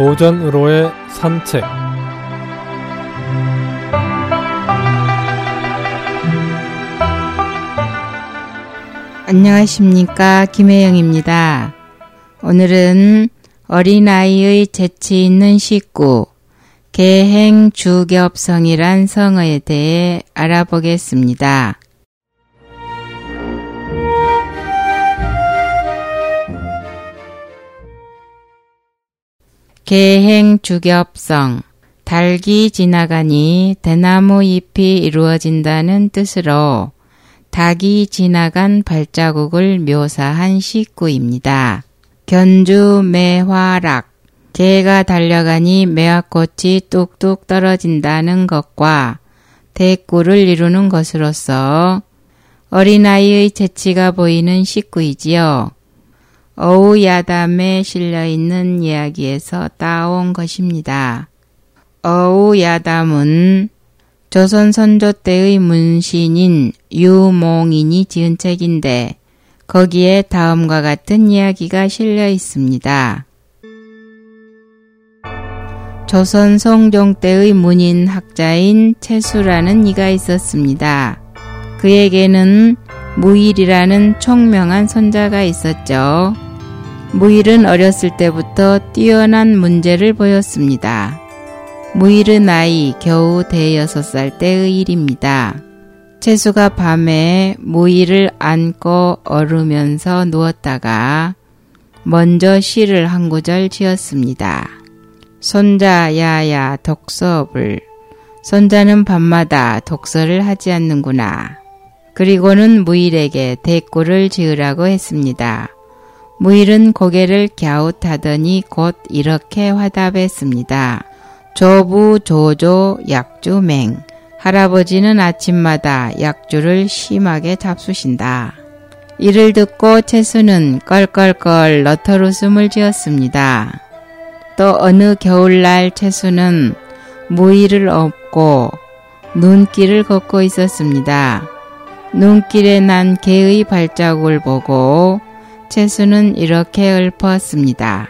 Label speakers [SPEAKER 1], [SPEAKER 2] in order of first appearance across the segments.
[SPEAKER 1] 오전으로의 산책
[SPEAKER 2] 안녕하십니까 김혜영입니다. 오늘은 어린아이의 재치 있는 식구 개행 주겹성이란 성어에 대해 알아보겠습니다. 개행 주겹성 달기 지나가니 대나무 잎이 이루어진다는 뜻으로 닭이 지나간 발자국을 묘사한 식구입니다. 견주 매화락 개가 달려가니 매화꽃이 뚝뚝 떨어진다는 것과 대꾸를 이루는 것으로서 어린아이의 재치가 보이는 식구이지요. 어우야담에 실려 있는 이야기에서 따온 것입니다. 어우야담은 조선 선조 때의 문신인 유몽인이 지은 책인데 거기에 다음과 같은 이야기가 실려 있습니다. 조선 성종 때의 문인 학자인 채수라는 이가 있었습니다. 그에게는 무일이라는 총명한 손자가 있었죠. 무일은 어렸을 때부터 뛰어난 문제를 보였습니다. 무일의 나이 겨우 대여섯 살 때의 일입니다. 채수가 밤에 무일을 안고 얼으면서 누웠다가 먼저 시를 한 구절 지었습니다. 손자 야야 독서업을 손자는 밤마다 독서를 하지 않는구나. 그리고는 무일에게 대꾸를 지으라고 했습니다. 무일은 고개를 갸웃하더니 곧 이렇게 화답했습니다. 조부 조조 약주맹 할아버지는 아침마다 약주를 심하게 잡수신다. 이를 듣고 채수는 껄껄껄 너털 웃음을 지었습니다. 또 어느 겨울날 채수는 무의를 업고 눈길을 걷고 있었습니다. 눈길에 난 개의 발자국을 보고 채수는 이렇게 읊었습니다.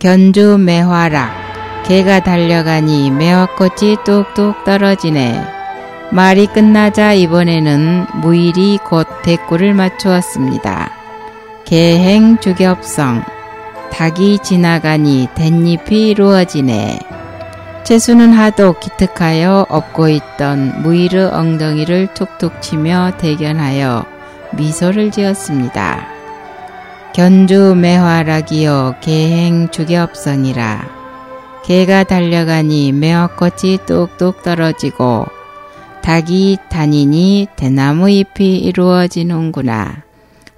[SPEAKER 2] 견주 매화락 개가 달려가니 매화꽃이 뚝뚝 떨어지네. 말이 끝나자 이번에는 무일이 곧 대꾸를 맞추었습니다. 개행 주겹성 닭이 지나가니 댄잎이 이루어지네. 채수는 하도 기특하여 업고 있던 무일의 엉덩이를 툭툭 치며 대견하여 미소를 지었습니다. 견주 매화락이여 개행 주겹성이라. 개가 달려가니 매화꽃이 뚝뚝 떨어지고 닭이 다니니 대나무 잎이 이루어지는구나.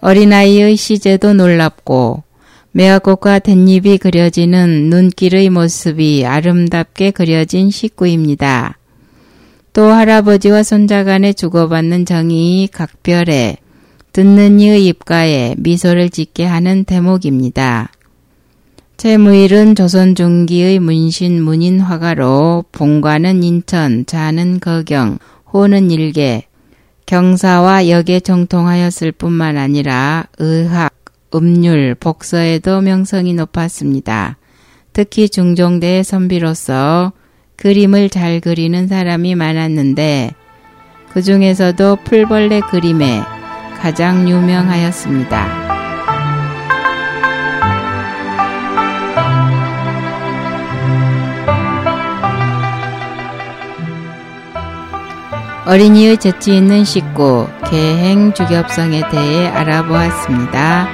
[SPEAKER 2] 어린아이의 시제도 놀랍고 매화꽃과 댄잎이 그려지는 눈길의 모습이 아름답게 그려진 식구입니다. 또 할아버지와 손자 간에 주고받는 정이 각별해 듣는 이의 입가에 미소를 짓게 하는 대목입니다. 최무일은 조선 중기의 문신 문인 화가로 본관은 인천, 자는 거경, 호는 일개, 경사와 역에 정통하였을 뿐만 아니라 의학, 음률, 복서에도 명성이 높았습니다. 특히 중종대의 선비로서 그림을 잘 그리는 사람이 많았는데 그 중에서도 풀벌레 그림에 가장 유명하였습니다. 어린이의 재치 있는 식구 개행 주겹성에 대해 알아보았습니다.